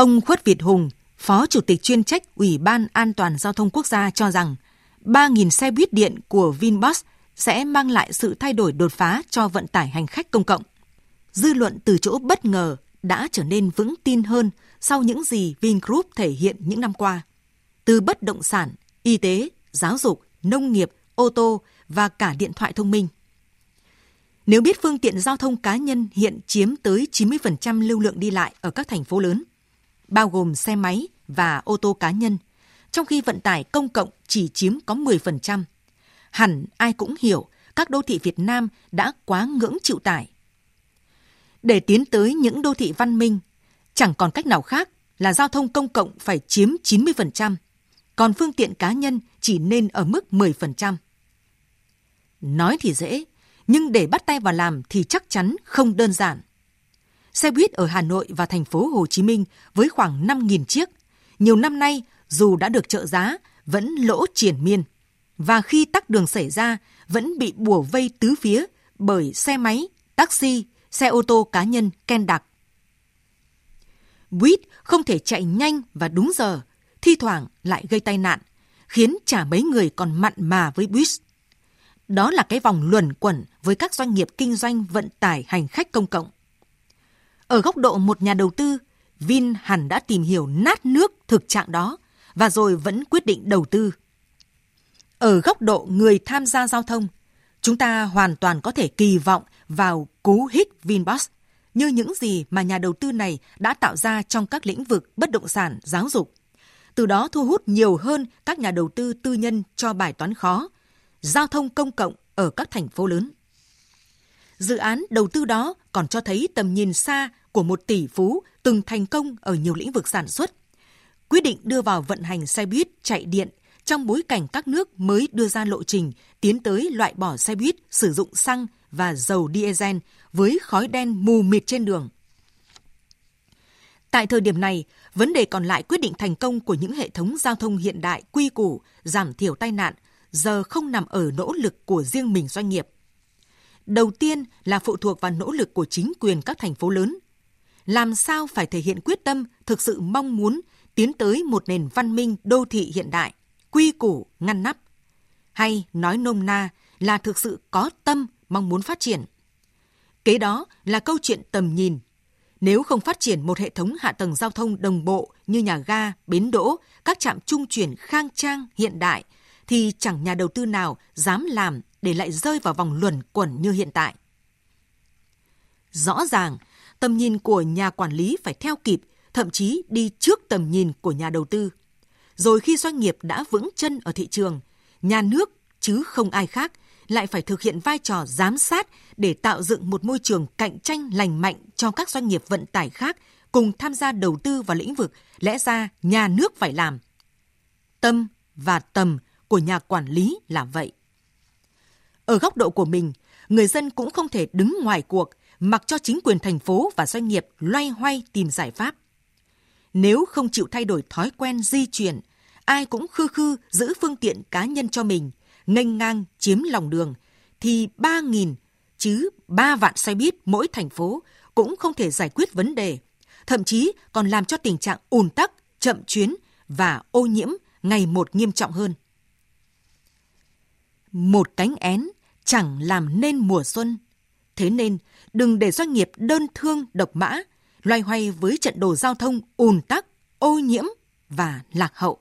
Ông Khuất Việt Hùng, Phó Chủ tịch chuyên trách Ủy ban An toàn Giao thông Quốc gia cho rằng 3.000 xe buýt điện của Vinbus sẽ mang lại sự thay đổi đột phá cho vận tải hành khách công cộng. Dư luận từ chỗ bất ngờ đã trở nên vững tin hơn sau những gì Vingroup thể hiện những năm qua. Từ bất động sản, y tế, giáo dục, nông nghiệp, ô tô và cả điện thoại thông minh. Nếu biết phương tiện giao thông cá nhân hiện chiếm tới 90% lưu lượng đi lại ở các thành phố lớn, bao gồm xe máy và ô tô cá nhân, trong khi vận tải công cộng chỉ chiếm có 10%, hẳn ai cũng hiểu các đô thị Việt Nam đã quá ngưỡng chịu tải. Để tiến tới những đô thị văn minh, chẳng còn cách nào khác là giao thông công cộng phải chiếm 90%, còn phương tiện cá nhân chỉ nên ở mức 10%. Nói thì dễ, nhưng để bắt tay vào làm thì chắc chắn không đơn giản. Xe buýt ở Hà Nội và thành phố Hồ Chí Minh với khoảng 5.000 chiếc, nhiều năm nay dù đã được trợ giá vẫn lỗ triển miên. Và khi tắc đường xảy ra vẫn bị bùa vây tứ phía bởi xe máy, taxi, xe ô tô cá nhân ken đặc. Buýt không thể chạy nhanh và đúng giờ, thi thoảng lại gây tai nạn, khiến chả mấy người còn mặn mà với buýt. Đó là cái vòng luẩn quẩn với các doanh nghiệp kinh doanh vận tải hành khách công cộng. Ở góc độ một nhà đầu tư, Vin hẳn đã tìm hiểu nát nước thực trạng đó và rồi vẫn quyết định đầu tư. Ở góc độ người tham gia giao thông, chúng ta hoàn toàn có thể kỳ vọng vào cú hích Vinbus như những gì mà nhà đầu tư này đã tạo ra trong các lĩnh vực bất động sản, giáo dục. Từ đó thu hút nhiều hơn các nhà đầu tư tư nhân cho bài toán khó, giao thông công cộng ở các thành phố lớn. Dự án đầu tư đó còn cho thấy tầm nhìn xa của một tỷ phú từng thành công ở nhiều lĩnh vực sản xuất. Quyết định đưa vào vận hành xe buýt chạy điện trong bối cảnh các nước mới đưa ra lộ trình tiến tới loại bỏ xe buýt sử dụng xăng và dầu diesel với khói đen mù mịt trên đường. Tại thời điểm này, vấn đề còn lại quyết định thành công của những hệ thống giao thông hiện đại quy củ, giảm thiểu tai nạn, giờ không nằm ở nỗ lực của riêng mình doanh nghiệp. Đầu tiên là phụ thuộc vào nỗ lực của chính quyền các thành phố lớn. Làm sao phải thể hiện quyết tâm thực sự mong muốn tiến tới một nền văn minh đô thị hiện đại, quy củ, ngăn nắp. Hay nói nôm na là thực sự có tâm mong muốn phát triển. Kế đó là câu chuyện tầm nhìn. Nếu không phát triển một hệ thống hạ tầng giao thông đồng bộ như nhà ga, bến đỗ, các trạm trung chuyển khang trang, hiện đại, thì chẳng nhà đầu tư nào dám làm để lại rơi vào vòng luẩn quẩn như hiện tại. Rõ ràng, tầm nhìn của nhà quản lý phải theo kịp, thậm chí đi trước tầm nhìn của nhà đầu tư. Rồi khi doanh nghiệp đã vững chân ở thị trường, nhà nước chứ không ai khác lại phải thực hiện vai trò giám sát để tạo dựng một môi trường cạnh tranh lành mạnh cho các doanh nghiệp vận tải khác cùng tham gia đầu tư vào lĩnh vực lẽ ra nhà nước phải làm. Tâm và tầm của nhà quản lý là vậy. Ở góc độ của mình, người dân cũng không thể đứng ngoài cuộc mặc cho chính quyền thành phố và doanh nghiệp loay hoay tìm giải pháp. Nếu không chịu thay đổi thói quen di chuyển, ai cũng khư khư giữ phương tiện cá nhân cho mình, nghênh ngang chiếm lòng đường, thì 3.000 chứ 3 vạn xe buýt mỗi thành phố cũng không thể giải quyết vấn đề, thậm chí còn làm cho tình trạng ùn tắc, chậm chuyến và ô nhiễm ngày một nghiêm trọng hơn. Một cánh én chẳng làm nên mùa xuân. Thế nên, đừng để doanh nghiệp đơn thương độc mã, loay hoay với trận đồ giao thông ùn tắc, ô nhiễm và lạc hậu.